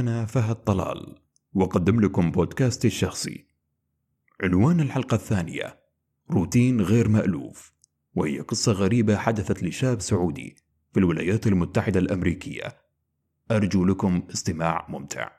أنا فهد طلال وأقدم لكم بودكاستي الشخصي. عنوان الحلقة الثانية روتين غير مألوف وهي قصة غريبة حدثت لشاب سعودي في الولايات المتحدة الأمريكية. أرجو لكم استماع ممتع.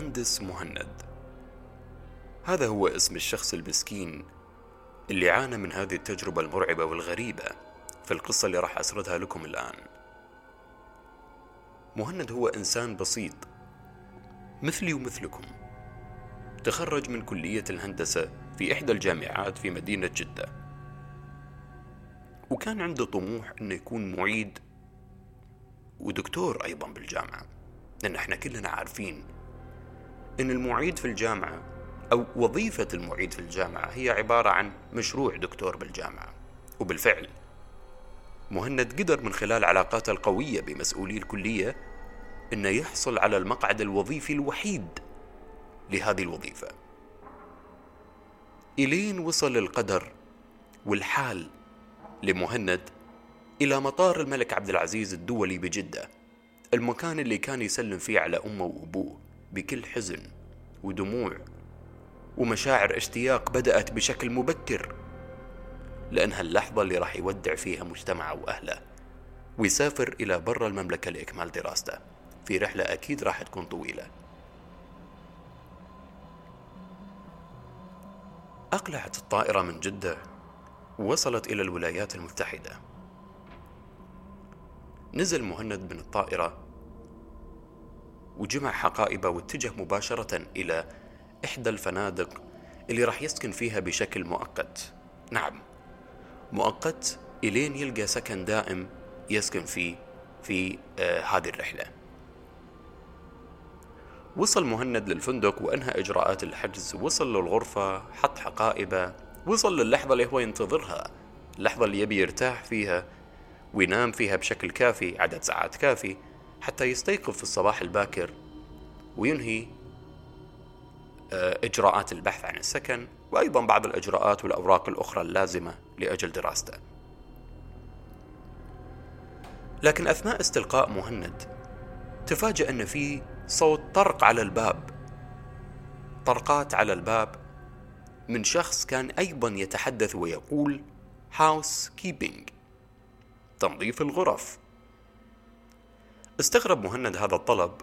مهندس مهند. هذا هو اسم الشخص المسكين اللي عانى من هذه التجربة المرعبة والغريبة في القصة اللي راح أسردها لكم الآن. مهند هو إنسان بسيط مثلي ومثلكم. تخرج من كلية الهندسة في إحدى الجامعات في مدينة جدة. وكان عنده طموح أنه يكون معيد ودكتور أيضا بالجامعة لأن إحنا كلنا عارفين أن المعيد في الجامعة أو وظيفة المعيد في الجامعة هي عبارة عن مشروع دكتور بالجامعة. وبالفعل مهند قدر من خلال علاقاته القوية بمسؤولي الكلية أنه يحصل على المقعد الوظيفي الوحيد لهذه الوظيفة. إلين وصل القدر والحال لمهند إلى مطار الملك عبد العزيز الدولي بجدة المكان اللي كان يسلم فيه على أمه وأبوه. بكل حزن ودموع ومشاعر اشتياق بدأت بشكل مبكر لأنها اللحظة اللي راح يودع فيها مجتمعه وأهله ويسافر إلى برا المملكة لإكمال دراسته. في رحلة أكيد راح تكون طويلة. أقلعت الطائرة من جدة ووصلت إلى الولايات المتحدة. نزل مهند من الطائرة وجمع حقائبه واتجه مباشرة إلى إحدى الفنادق اللي راح يسكن فيها بشكل مؤقت. نعم مؤقت إلين يلقى سكن دائم يسكن فيه في آه هذه الرحلة. وصل مهند للفندق وأنهى إجراءات الحجز. وصل للغرفة حط حقائبه وصل للحظة اللي هو ينتظرها. اللحظة اللي يبي يرتاح فيها وينام فيها بشكل كافي عدد ساعات كافي. حتى يستيقظ في الصباح الباكر وينهي آه، إجراءات البحث عن السكن وأيضا بعض الإجراءات والأوراق الأخرى اللازمة لأجل دراسته. لكن أثناء استلقاء مهند تفاجأ أن في صوت طرق على الباب طرقات على الباب من شخص كان أيضا يتحدث ويقول هاوس كيبينج تنظيف الغرف. استغرب مهند هذا الطلب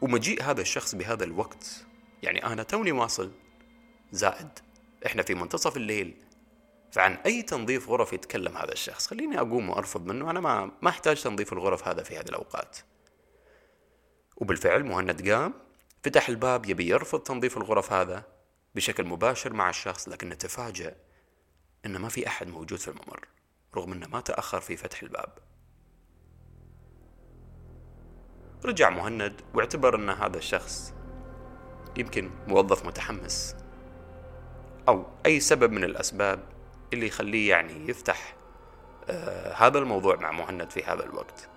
ومجيء هذا الشخص بهذا الوقت. يعني أنا توني واصل زائد إحنا في منتصف الليل فعن أي تنظيف غرف يتكلم هذا الشخص؟ خليني أقوم وأرفض منه أنا ما ما أحتاج تنظيف الغرف هذا في هذه الأوقات. وبالفعل مهند قام فتح الباب يبي يرفض تنظيف الغرف هذا بشكل مباشر مع الشخص لكنه تفاجأ إنه ما في أحد موجود في الممر رغم إنه ما تأخر في فتح الباب. رجع مهند واعتبر أن هذا الشخص يمكن موظف متحمس أو أي سبب من الأسباب اللي يخليه يعني يفتح آه هذا الموضوع مع مهند في هذا الوقت.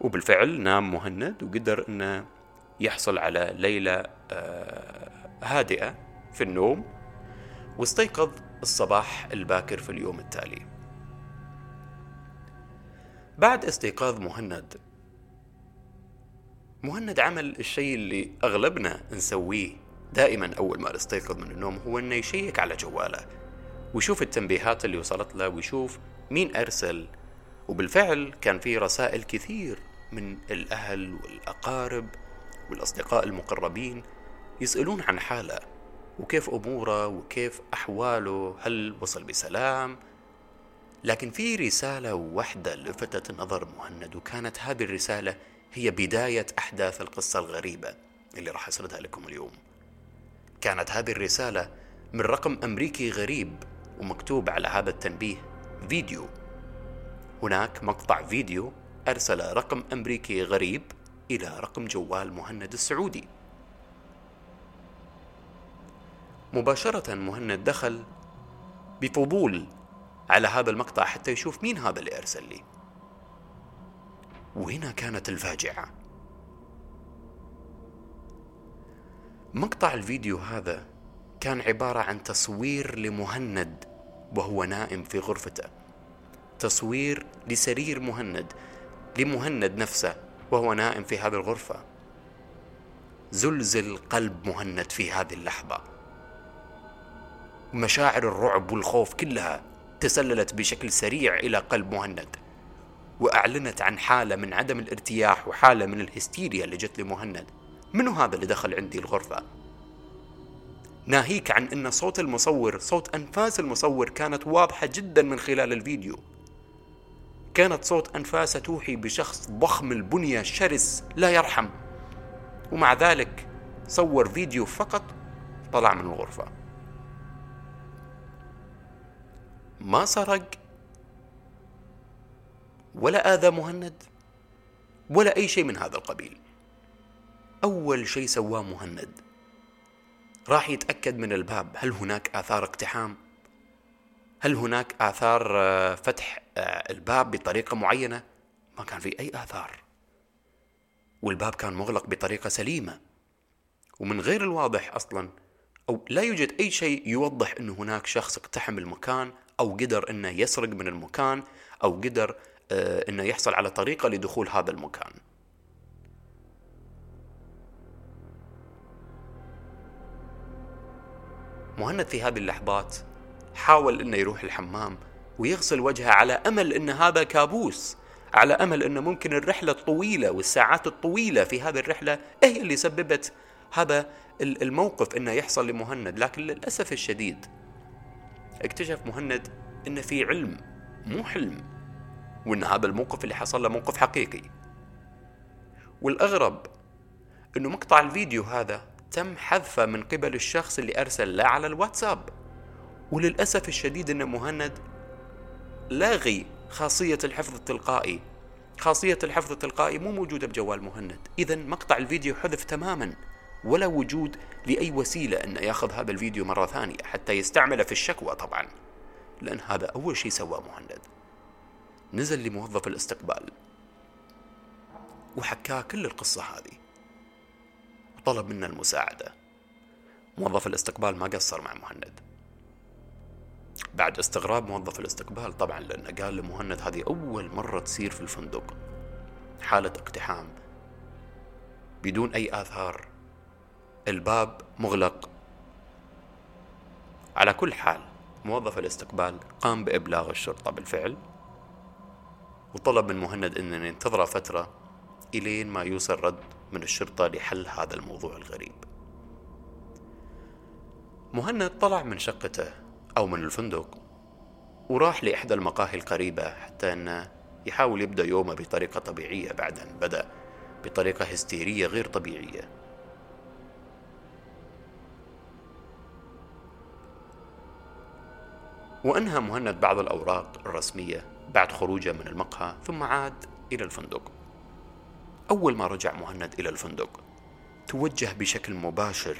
وبالفعل نام مهند وقدر أنه يحصل على ليلة آه هادئة في النوم واستيقظ الصباح الباكر في اليوم التالي. بعد استيقاظ مهند مهند عمل الشيء اللي أغلبنا نسويه دائما أول ما نستيقظ من النوم هو أنه يشيك على جواله ويشوف التنبيهات اللي وصلت له ويشوف مين أرسل. وبالفعل كان في رسائل كثير من الأهل والأقارب والأصدقاء المقربين يسألون عن حاله وكيف أموره وكيف أحواله هل وصل بسلام؟ لكن في رسالة واحدة لفتت نظر مهند وكانت هذه الرسالة هي بداية أحداث القصة الغريبة اللي راح أسردها لكم اليوم. كانت هذه الرسالة من رقم أمريكي غريب ومكتوب على هذا التنبيه فيديو. هناك مقطع فيديو أرسل رقم أمريكي غريب إلى رقم جوال مهند السعودي. مباشرة مهند دخل بفضول على هذا المقطع حتى يشوف مين هذا اللي أرسل لي. وهنا كانت الفاجعة؟ مقطع الفيديو هذا كان عبارة عن تصوير لمهند وهو نائم في غرفته. تصوير لسرير مهند لمهند نفسه وهو نائم في هذه الغرفة. زلزل قلب مهند في هذه اللحظة. مشاعر الرعب والخوف كلها تسللت بشكل سريع إلى قلب مهند. وأعلنت عن حالة من عدم الارتياح وحالة من الهستيريا اللي جت لمهند. منو هذا اللي دخل عندي الغرفة؟ ناهيك عن أن صوت المصور صوت أنفاس المصور كانت واضحة جدا من خلال الفيديو. كانت صوت أنفاسه توحي بشخص ضخم البنية شرس لا يرحم. ومع ذلك صور فيديو فقط طلع من الغرفة. ما سرق ولا آذى مهند ولا أي شيء من هذا القبيل. أول شيء سواه مهند. راح يتأكد من الباب هل هناك آثار اقتحام؟ هل هناك آثار آه، فتح آه، الباب بطريقة معينة؟ ما كان في أي آثار. والباب كان مغلق بطريقة سليمة. ومن غير الواضح أصلا أو لا يوجد أي شيء يوضح أن هناك شخص اقتحم المكان أو قدر أنه يسرق من المكان أو قدر آه، أنه يحصل على طريقة لدخول هذا المكان. مهند في هذه اللحظات حاول إنه يروح الحمام ويغسل وجهه على أمل إن هذا كابوس على أمل إنه ممكن الرحلة الطويلة والساعات الطويلة في هذه الرحلة هي اللي سببت هذا الموقف إنه يحصل لمهند. لكن للأسف الشديد اكتشف مهند ان في علم مو حلم. وإن هذا الموقف اللي حصل له موقف حقيقي. والأغرب إنه مقطع الفيديو هذا تم حذفه من قبل الشخص اللي أرسل له على الواتساب. وللأسف الشديد ان مهند لاغي خاصية الحفظ التلقائي. خاصية الحفظ التلقائي مو موجودة بجوال مهند. اذا مقطع الفيديو حذف تماما. ولا وجود لأي وسيلة انه يأخذ هذا الفيديو مرة ثانية حتى يستعمله في الشكوى طبعا. لأن هذا أول شيء سواه مهند. نزل لموظف الاستقبال وحكاه كل القصة هذه وطلب منا المساعدة. موظف الاستقبال ما قصر مع مهند. بعد استغراب موظف الاستقبال طبعا لأنه قال لمهند هذه أول مرة تصير في الفندق. حالة اقتحام. بدون أي آثار. الباب مغلق. على كل حال موظف الاستقبال قام بإبلاغ الشرطة بالفعل. وطلب من مهند أن ينتظر فترة إلين ما يوصل رد من الشرطة لحل هذا الموضوع الغريب. مهند طلع من شقته أو من الفندق وراح لإحدى المقاهي القريبة حتى أنه يحاول يبدأ يومه بطريقة طبيعية بعد أن بدأ بطريقة هستيرية غير طبيعية. وأنهى مهند بعض الأوراق الرسمية بعد خروجه من المقهى ثم عاد إلى الفندق. أول ما رجع مهند إلى الفندق توجه بشكل مباشر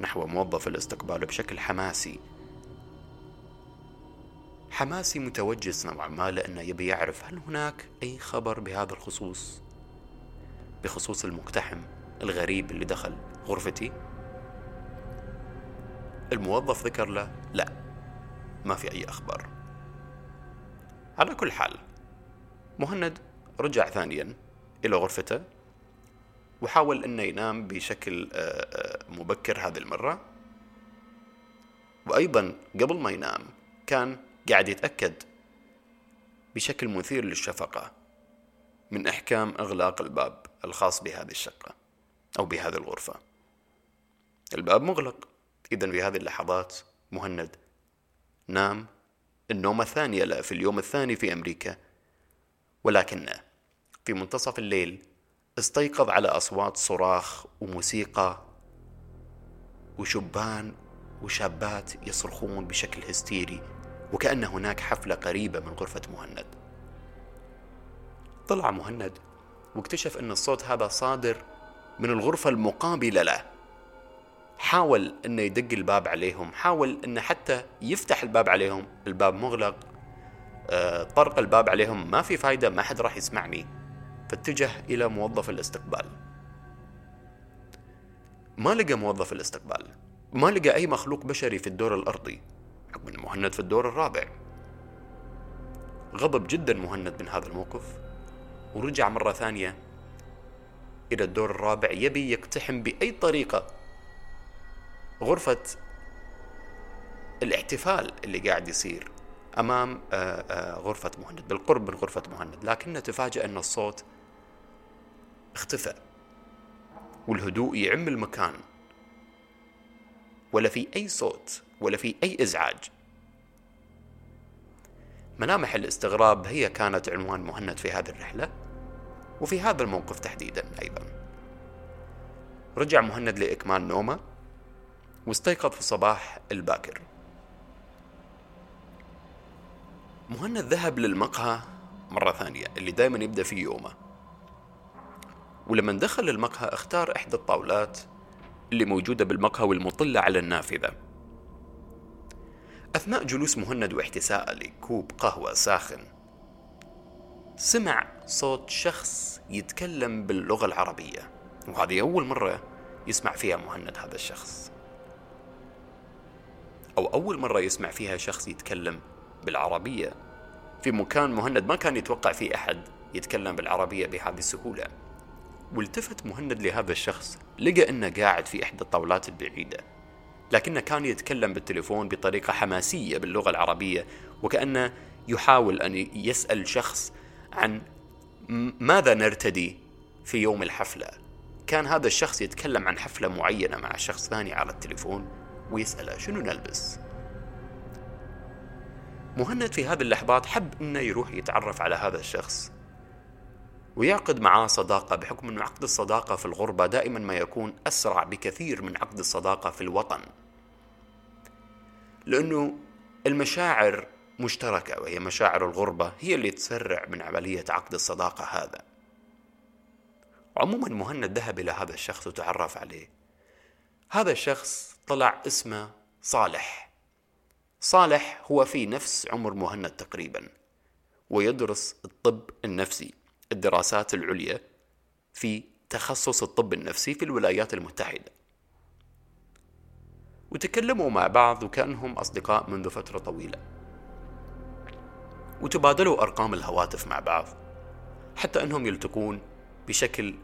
نحو موظف الاستقبال بشكل حماسي. حماسي متوجس نوعا ما لأنه يبي يعرف هل هناك أي خبر بهذا الخصوص بخصوص المقتحم الغريب اللي دخل غرفتي. الموظف ذكر له لا ما في أي أخبار. على كل حال مهند رجع ثانيا إلى غرفته وحاول أنه ينام بشكل آه، آه، مبكر هذه المرة. وأيضا قبل ما ينام كان قاعد يتأكد بشكل مثير للشفقة من إحكام إغلاق الباب الخاص بهذه الشقة أو بهذه الغرفة. الباب مغلق. إذا في هذه اللحظات مهند نام النومة الثانية له في اليوم الثاني في أمريكا. ولكنه في منتصف الليل استيقظ على أصوات صراخ وموسيقى وشبان وشابات يصرخون بشكل هستيري وكأن هناك حفلة قريبة من غرفة مهند. طلع مهند واكتشف أن الصوت هذا صادر من الغرفة المقابلة له. حاول إنه يدق الباب عليهم حاول إنه حتى يفتح الباب عليهم الباب مغلق آه، طرق الباب عليهم ما في فايدة ما حد راح يسمعني. فاتجه إلى موظف الاستقبال. ما لقى موظف الاستقبال. ما لقى أي مخلوق بشري في الدور الأرضي حكم مهند في الدور الرابع. غضب جدا مهند من هذا الموقف ورجع مرة ثانية إلى الدور الرابع يبي يقتحم بأي طريقة غرفة الاحتفال اللي قاعد يصير أمام آه، آه، غرفة مهند. بالقرب من غرفة مهند. لكنه تفاجأ أن الصوت اختفى والهدوء يعم المكان. ولا في أي صوت ولا في أي إزعاج. ملامح الاستغراب هي كانت عنوان مهند في هذه الرحلة وفي هذا الموقف تحديدا أيضا. رجع مهند لإكمال نومه. واستيقظ في الصباح الباكر. مهند ذهب للمقهى مرة ثانية اللي دائما يبدأ فيه يومه. ولما دخل المقهى اختار إحدى الطاولات اللي موجودة بالمقهى والمطلة على النافذة. أثناء جلوس مهند واحتساء لكوب قهوة ساخن سمع صوت شخص يتكلم باللغة العربية. وهذه أول مرة يسمع فيها مهند هذا الشخص. أو أول مرة يسمع فيها شخص يتكلم بالعربية. في مكان مهند ما كان يتوقع فيه أحد يتكلم بالعربية بهذه السهولة. والتفت مهند لهذا الشخص لقى إنه قاعد في إحدى الطاولات البعيدة. لكنه كان يتكلم بالتليفون بطريقة حماسية باللغة العربية وكأنه يحاول أن يسأل شخص عن ماذا نرتدي في يوم الحفلة. كان هذا الشخص يتكلم عن حفلة معينة مع شخص ثاني على التليفون. ويساله شنو نلبس؟ مهند في هذه اللحظات حب إنه يروح يتعرف على هذا الشخص ويعقد معاه صداقة بحكم أن عقد الصداقة في الغربة دائما ما يكون أسرع بكثير من عقد الصداقة في الوطن. لأنه المشاعر مشتركة وهي مشاعر الغربة هي اللي تسرع من عملية عقد الصداقة هذا. عموما مهند ذهب إلى هذا الشخص وتعرف عليه. هذا الشخص طلع اسمه صالح. صالح هو في نفس عمر مهند تقريبا ويدرس الطب النفسي الدراسات العليا في تخصص الطب النفسي في الولايات المتحدة. وتكلموا مع بعض وكأنهم أصدقاء منذ فترة طويلة. وتبادلوا أرقام الهواتف مع بعض حتى أنهم يلتقون بشكل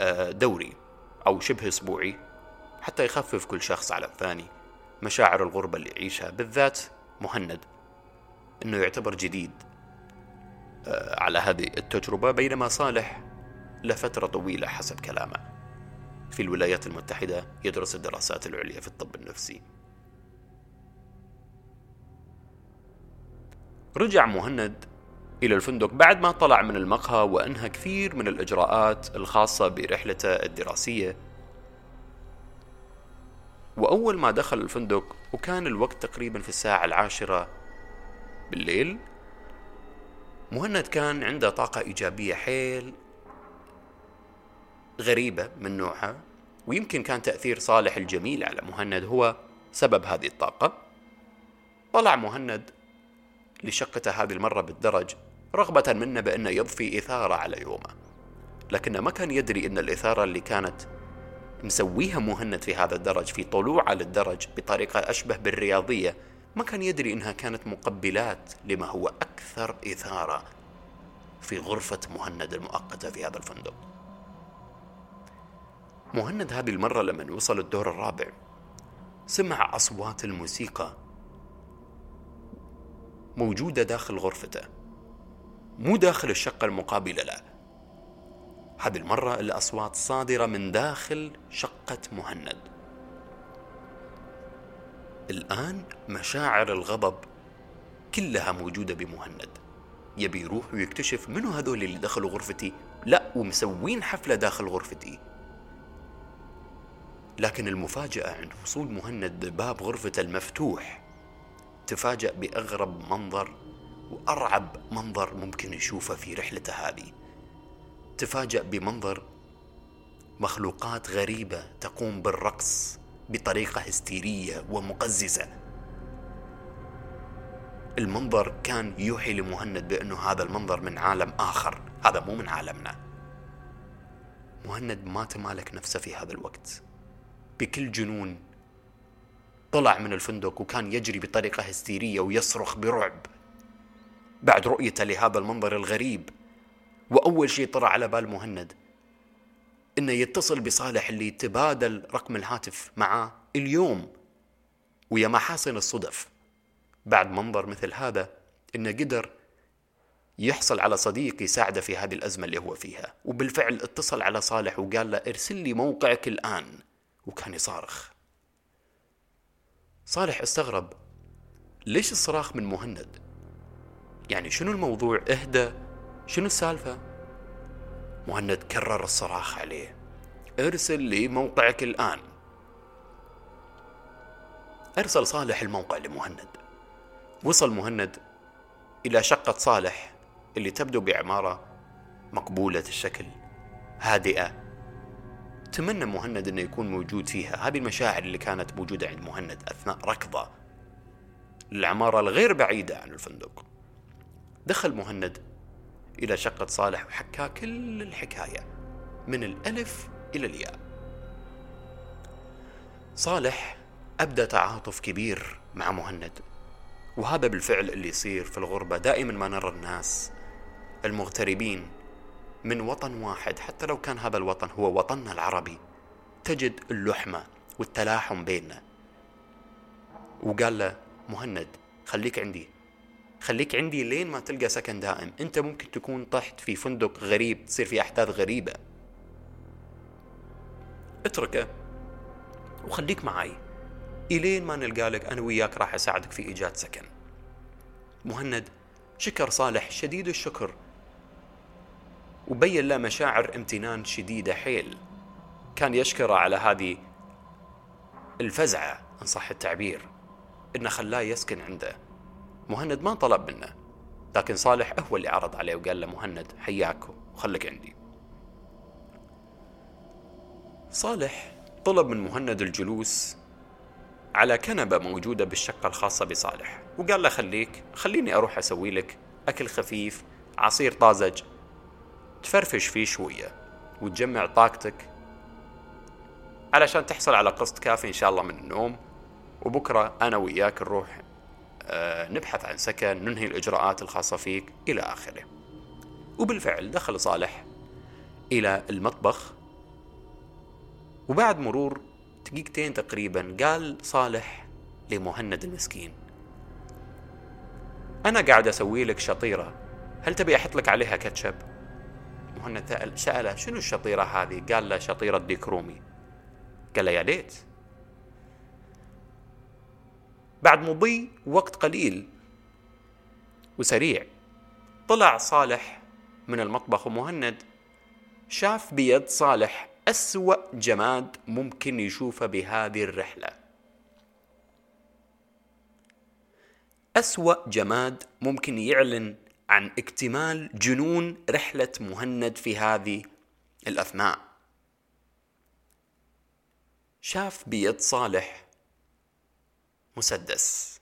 آه، دوري أو شبه أسبوعي. حتى يخفف كل شخص على الثاني. مشاعر الغربة اللي يعيشها بالذات مهند. أنه يعتبر جديد. آه، على هذه التجربة بينما صالح لفترة طويلة حسب كلامه. في الولايات المتحدة يدرس الدراسات العليا في الطب النفسي. رجع مهند إلى الفندق بعد ما طلع من المقهى وأنهى كثير من الإجراءات الخاصة برحلته الدراسية. وأول ما دخل الفندق وكان الوقت تقريبا في الساعة العاشرة بالليل مهند كان عنده طاقة إيجابية حيل غريبة من نوعها ويمكن كان تأثير صالح الجميل على مهند هو سبب هذه الطاقة. طلع مهند لشقته هذه المرة بالدرج رغبة منه بأنه يضفي إثارة على يومه لكنه ما كان يدري أن الإثارة اللي كانت مسويها مهند في هذا الدرج في طلوعه للدرج بطريقة أشبه بالرياضية. ما كان يدري إنها كانت مقبلات لما هو أكثر إثارة في غرفة مهند المؤقتة في هذا الفندق. مهند هذه المرة لما وصل الدور الرابع. سمع أصوات الموسيقى موجودة داخل غرفته. مو داخل الشقة المقابلة له هذه المرة الأصوات صادرة من داخل شقة مهند. الآن مشاعر الغضب كلها موجودة بمهند. يبي يروح ويكتشف منو هذول اللي دخلوا غرفتي. لا ومسوين حفلة داخل غرفتي. لكن المفاجأة عند وصول مهند باب غرفته المفتوح تفاجأ بأغرب منظر وأرعب منظر ممكن يشوفه في رحلته هذه. تفاجأ بمنظر مخلوقات غريبة تقوم بالرقص بطريقة هستيرية ومقززة. المنظر كان يوحي لمهند بأنه هذا المنظر من عالم آخر. هذا مو من عالمنا. مهند ما تمالك نفسه في هذا الوقت. بكل جنون طلع من الفندق وكان يجري بطريقة هستيرية ويصرخ برعب. بعد رؤيته لهذا المنظر الغريب وأول شيء طرى على بال مهند إنه يتصل بصالح اللي تبادل رقم الهاتف معاه اليوم ويا محاسن الصدف. بعد منظر مثل هذا إنه قدر يحصل على صديق يساعده في هذه الأزمة اللي هو فيها. وبالفعل اتصل على صالح وقال له ارسل لي موقعك الآن. وكان يصارخ. صالح استغرب. ليش الصراخ من مهند؟ يعني شنو الموضوع؟ اهدى شنو السالفة؟ مهند كرر الصراخ عليه. ارسل لي موقعك الآن. أرسل صالح الموقع لمهند. وصل مهند إلى شقة صالح اللي تبدو بعمارة مقبولة الشكل هادئة. تمنى مهند انه يكون موجود فيها. هذه المشاعر اللي كانت موجودة عند مهند أثناء ركضة العمارة الغير بعيدة عن الفندق. دخل مهند إلى شقة صالح وحكى كل الحكاية من الألف إلى الياء. صالح أبدى تعاطف كبير مع مهند وهذا بالفعل اللي يصير في الغربة دائما ما نرى الناس المغتربين من وطن واحد حتى لو كان هذا الوطن هو وطننا العربي تجد اللحمة والتلاحم بيننا. وقال له مهند خليك عندي خليك عندي لين ما تلقى سكن دائم. انت ممكن تكون طحت في فندق غريب تصير في أحداث غريبة. اتركه وخليك معي إلين ما نلقى لك أنا وياك راح أساعدك في إيجاد سكن. مهند شكر صالح شديد الشكر. وبين له مشاعر امتنان شديدة حيل. كان يشكره على هذه الفزعة إن صح التعبير إنه خلاه يسكن عنده. مهند ما طلب منه. لكن صالح هو اللي عرض عليه وقال له مهند حياك وخلك عندي. صالح طلب من مهند الجلوس على كنبة موجودة بالشقة الخاصة بصالح. وقال له خليك خليني أروح أسوي لك أكل خفيف عصير طازج تفرفش فيه شوية وتجمع طاقتك علشان تحصل على قسط كافي إن شاء الله من النوم. وبكرة أنا وياك نروح نبحث عن سكن ننهي الإجراءات الخاصة فيك إلى آخره. وبالفعل دخل صالح إلى المطبخ. وبعد مرور دقيقتين تقريبا قال صالح لمهند المسكين أنا قاعد أسوي لك شطيرة. هل تبي أحط لك عليها كاتشب؟ مهند سأله شنو الشطيرة هذه؟ قال له شطيرة ديك رومي قال له يا ليت بعد مضي وقت قليل وسريع. طلع صالح من المطبخ ومهند شاف بيد صالح أسوأ جماد ممكن يشوفه بهذه الرحلة. أسوأ جماد ممكن يعلن عن اكتمال جنون رحلة مهند في هذه الأثناء. شاف بيد صالح مسدس.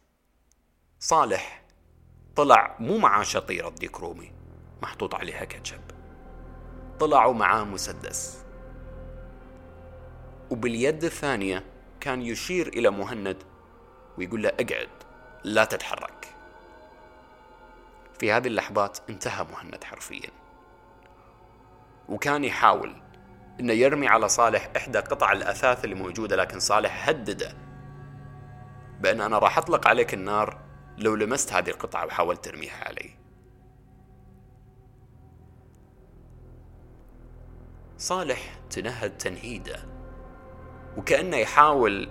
صالح طلع مو معاه شطيرة ديك رومي محطوط عليها كاتشب. طلعوا معاه مسدس. وباليد الثانية كان يشير إلى مهند ويقول له اقعد لا تتحرك. في هذه اللحظات انتهى مهند حرفيا. وكان يحاول إنه يرمي على صالح إحدى قطع الأثاث اللي موجودة لكن صالح هدده. بأن أنا راح أطلق عليك النار لو لمست هذه القطعة وحاولت ترميها علي. صالح تنهد تنهيده وكأنه يحاول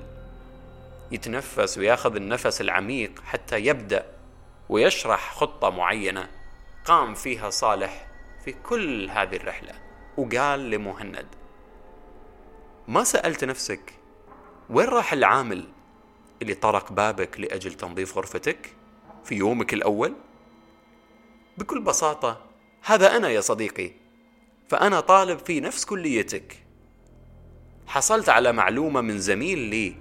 يتنفس ويأخذ النفس العميق حتى يبدأ ويشرح خطة معينة قام فيها صالح في كل هذه الرحلة وقال لمهند ما سألت نفسك وين راح العامل اللي طرق بابك لأجل تنظيف غرفتك في يومك الأول؟ بكل بساطة هذا أنا يا صديقي فأنا طالب في نفس كليتك. حصلت على معلومة من زميل لي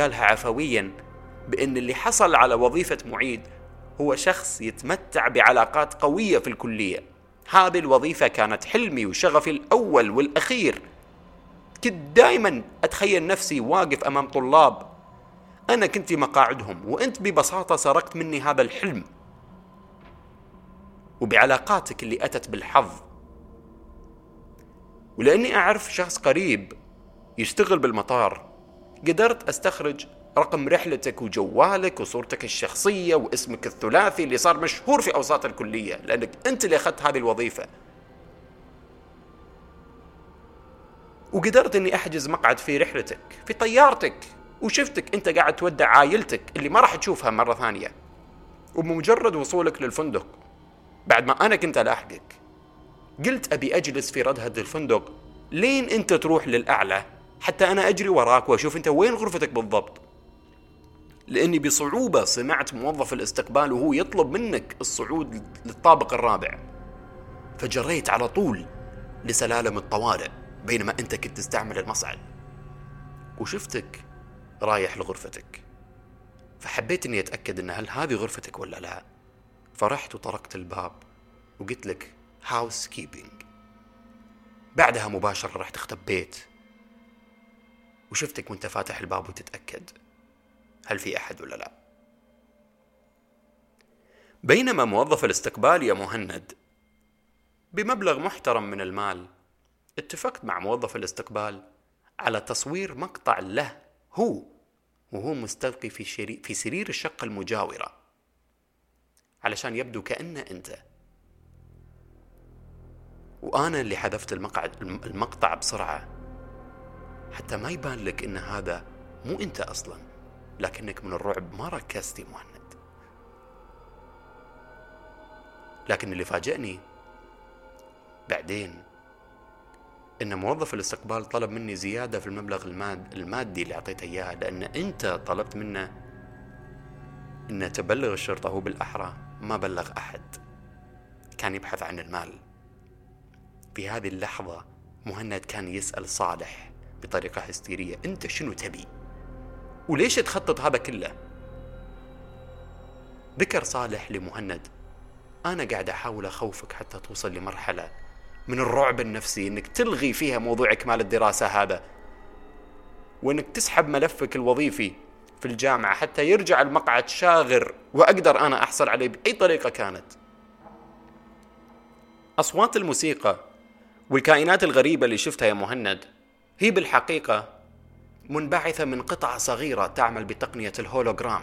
قالها عفويا بأن اللي حصل على وظيفة معيد هو شخص يتمتع بعلاقات قوية في الكلية. هذه الوظيفة كانت حلمي وشغفي الأول والأخير. كنت دائما أتخيل نفسي واقف أمام طلاب أنا كنت مقاعدهم وأنت ببساطة سرقت مني هذا الحلم. وبعلاقاتك اللي أتت بالحظ. ولأني أعرف شخص قريب يشتغل بالمطار قدرت أستخرج رقم رحلتك وجوالك وصورتك الشخصية واسمك الثلاثي اللي صار مشهور في أوساط الكلية لأنك أنت اللي أخذت هذه الوظيفة. وقدرت أني أحجز مقعد في رحلتك في طيارتك. وشفتك أنت قاعد تودع عائلتك اللي ما راح تشوفها مرة ثانية. وبمجرد وصولك للفندق بعد ما أنا كنت ألاحقك قلت أبي أجلس في ردهة الفندق لين أنت تروح للأعلى حتى أنا أجري وراك وأشوف أنت وين غرفتك بالضبط. لأني بصعوبة سمعت موظف الاستقبال وهو يطلب منك الصعود للطابق الرابع. فجريت على طول لسلالم الطوارئ بينما أنت كنت تستعمل المصعد. وشفتك رايح لغرفتك. فحبيت إني أتأكد إن هل هذه غرفتك ولا لا. فرحت وطرقت الباب وقلت لك هاوس كيبينج بعدها مباشرة رحت اختبيت وشفتك وأنت فاتح الباب وتتأكد هل في أحد ولا لا. بينما موظف الاستقبال يا مهند بمبلغ محترم من المال اتفقت مع موظف الاستقبال على تصوير مقطع له هو. وهو مستلقي في, شري في سرير الشقة المجاورة. علشان يبدو كأنه أنت. وأنا اللي حذفت المقعد المقطع بسرعة. حتى ما يبان لك إن هذا مو أنت أصلا. لكنك من الرعب ما ركزتي مهند. لكن اللي فاجأني بعدين إن موظف الاستقبال طلب مني زيادة في المبلغ الماد المادي اللي أعطيته اياه لأن أنت طلبت منه إنه تبلغ الشرطة هو بالأحرى ما بلغ أحد. كان يبحث عن المال. في هذه اللحظة مهند كان يسأل صالح بطريقة هستيرية أنت شنو تبي؟ وليش تخطط هذا كله؟ ذكر صالح لمهند أنا قاعد أحاول أخوفك حتى توصل لمرحلة من الرعب النفسي إنك تلغي فيها موضوع إكمال الدراسة هذا وإنك تسحب ملفك الوظيفي في الجامعة حتى يرجع المقعد شاغر وأقدر أنا أحصل عليه بأي طريقة كانت. أصوات الموسيقى والكائنات الغريبة اللي شفتها يا مهند هي بالحقيقة منبعثة من قطعه صغيرة تعمل بتقنية الهولوجرام.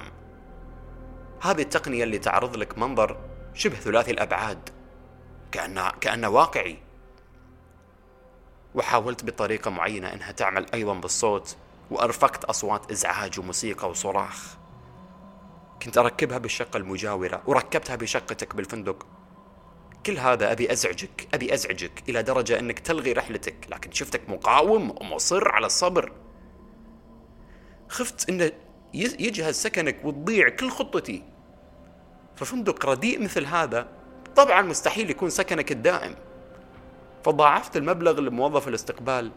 هذه التقنية اللي تعرض لك منظر شبه ثلاثي الأبعاد كانه كأنه واقعي وحاولت بطريقة معينة أنها تعمل أيضا بالصوت وأرفقت أصوات إزعاج وموسيقى وصراخ. كنت أركبها بالشقة المجاورة وركبتها بشقتك بالفندق. كل هذا أبي أزعجك أبي أزعجك إلى درجة أنك تلغي رحلتك لكن شفتك مقاوم ومصر على الصبر. خفت أنه يجهز سكنك وتضيع كل خطتي. ففندق رديء مثل هذا طبعا مستحيل يكون سكنك الدائم. فضاعفت المبلغ لموظف الاستقبال.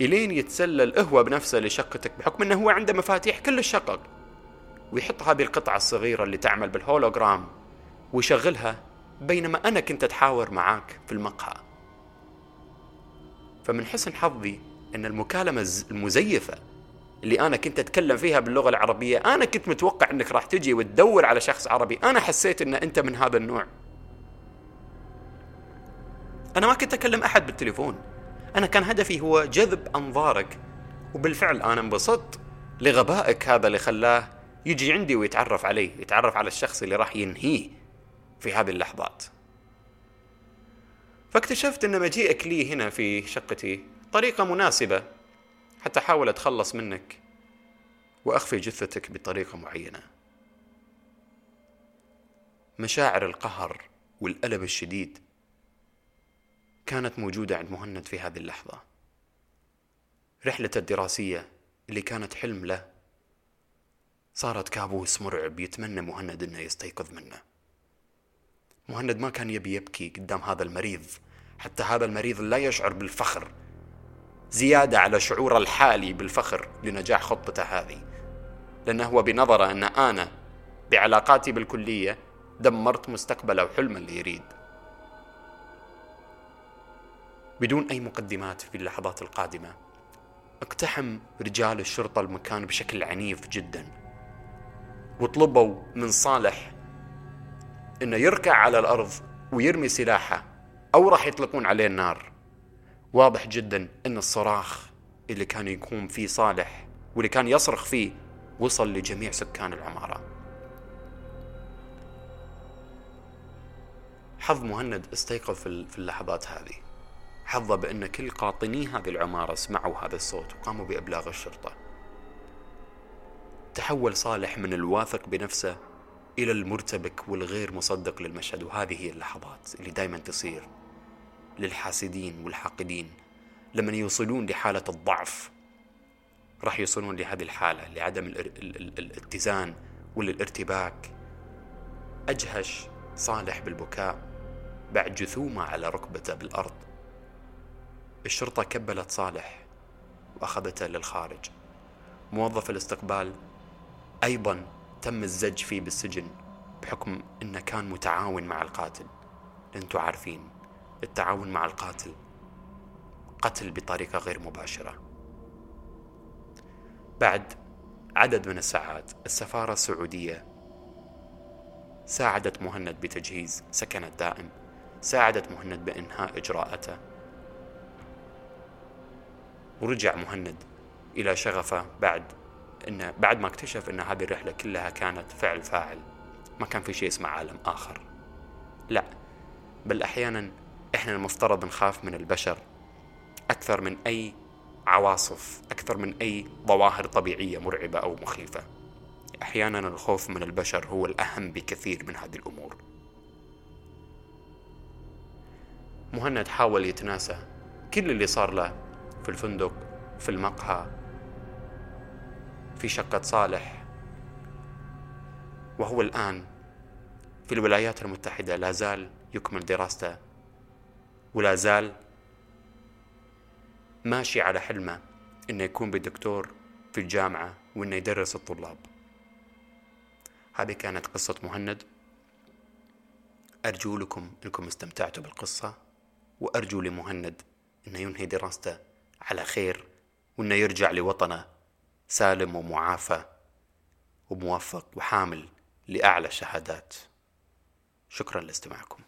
إلين يتسلل هو بنفسه لشقتك بحكم أنه هو عنده مفاتيح كل الشقق. ويحط هذه القطعة الصغيرة اللي تعمل بالهولوجرام ويشغلها بينما أنا كنت أتحاور معاك في المقهى. فمن حسن حظي أن المكالمة المزيفة اللي أنا كنت أتكلم فيها باللغة العربية أنا كنت متوقع أنك راح تجي وتدور على شخص عربي. أنا حسيت أن أنت من هذا النوع. أنا ما كنت أكلم أحد بالتليفون. أنا كان هدفي هو جذب أنظارك وبالفعل أنا انبسطت لغبائك هذا اللي خلاه يجي عندي ويتعرف علي يتعرف على الشخص اللي راح ينهيه في هذه اللحظات. فاكتشفت أن مجيئك لي هنا في شقتي طريقة مناسبة حتى أحاول أتخلص منك وأخفي جثتك بطريقة معينة. مشاعر القهر والألم الشديد كانت موجودة عند مهند في هذه اللحظة. رحلته الدراسية اللي كانت حلم له صارت كابوس مرعب يتمنى مهند إنه يستيقظ منه. مهند ما كان يبي يبكي قدام هذا المريض حتى هذا المريض لا يشعر بالفخر. زيادة على شعوره الحالي بالفخر لنجاح خطته هذه لأنه هو بنظره أن أنا بعلاقاتي بالكلية دمرت مستقبله وحلمه اللي يريد بدون أي مقدمات في اللحظات القادمة اقتحم رجال الشرطة المكان بشكل عنيف جدا وطلبوا من صالح إنه يركع على الأرض ويرمي سلاحه أو راح يطلقون عليه النار. واضح جدا إن الصراخ اللي كان يقوم فيه صالح واللي كان يصرخ فيه وصل لجميع سكان العمارة. حظ مهند استيقظ في اللحظات هذه. حظه بأن كل قاطني هذه العمارة سمعوا هذا الصوت وقاموا بإبلاغ الشرطة. تحول صالح من الواثق بنفسه إلى المرتبك والغير مصدق للمشهد وهذه هي اللحظات اللي دايما تصير للحاسدين والحاقدين. لما يوصلون لحالة الضعف راح يوصلون لهذه الحالة لعدم الاتزان والارتباك. أجهش صالح بالبكاء بعد جثومه على ركبته بالأرض. الشرطة كبلت صالح وأخذته للخارج. موظف الاستقبال أيضا تم الزج فيه بالسجن بحكم أنه كان متعاون مع القاتل. أنتوا عارفين التعاون مع القاتل قتل بطريقة غير مباشرة. بعد عدد من الساعات السفارة السعودية ساعدت مهند بتجهيز سكن الدائم ساعدت مهند بإنهاء إجراءاته ورجع مهند إلى شغفه بعد إنه بعد ما اكتشف إن هذه الرحلة كلها كانت فعل فاعل. ما كان في شيء اسمه عالم آخر. لا بل أحيانا إحنا المفترض نخاف من البشر أكثر من أي عواصف أكثر من أي ظواهر طبيعية مرعبة أو مخيفة. أحيانا الخوف من البشر هو الأهم بكثير من هذه الأمور. مهند حاول يتناسى كل اللي صار له في الفندق في المقهى في شقة صالح. وهو الآن في الولايات المتحدة لا زال يكمل دراسته ولا زال ماشي على حلمه إنه يكون بدكتور في الجامعة وإنه يدرس الطلاب. هذه كانت قصة مهند. أرجو لكم أنكم استمتعتوا بالقصة وأرجو لمهند أنه ينهي دراسته. على خير وإنه يرجع لوطنه سالم ومعافى وموفق وحامل لأعلى شهادات. شكرا لاستماعكم.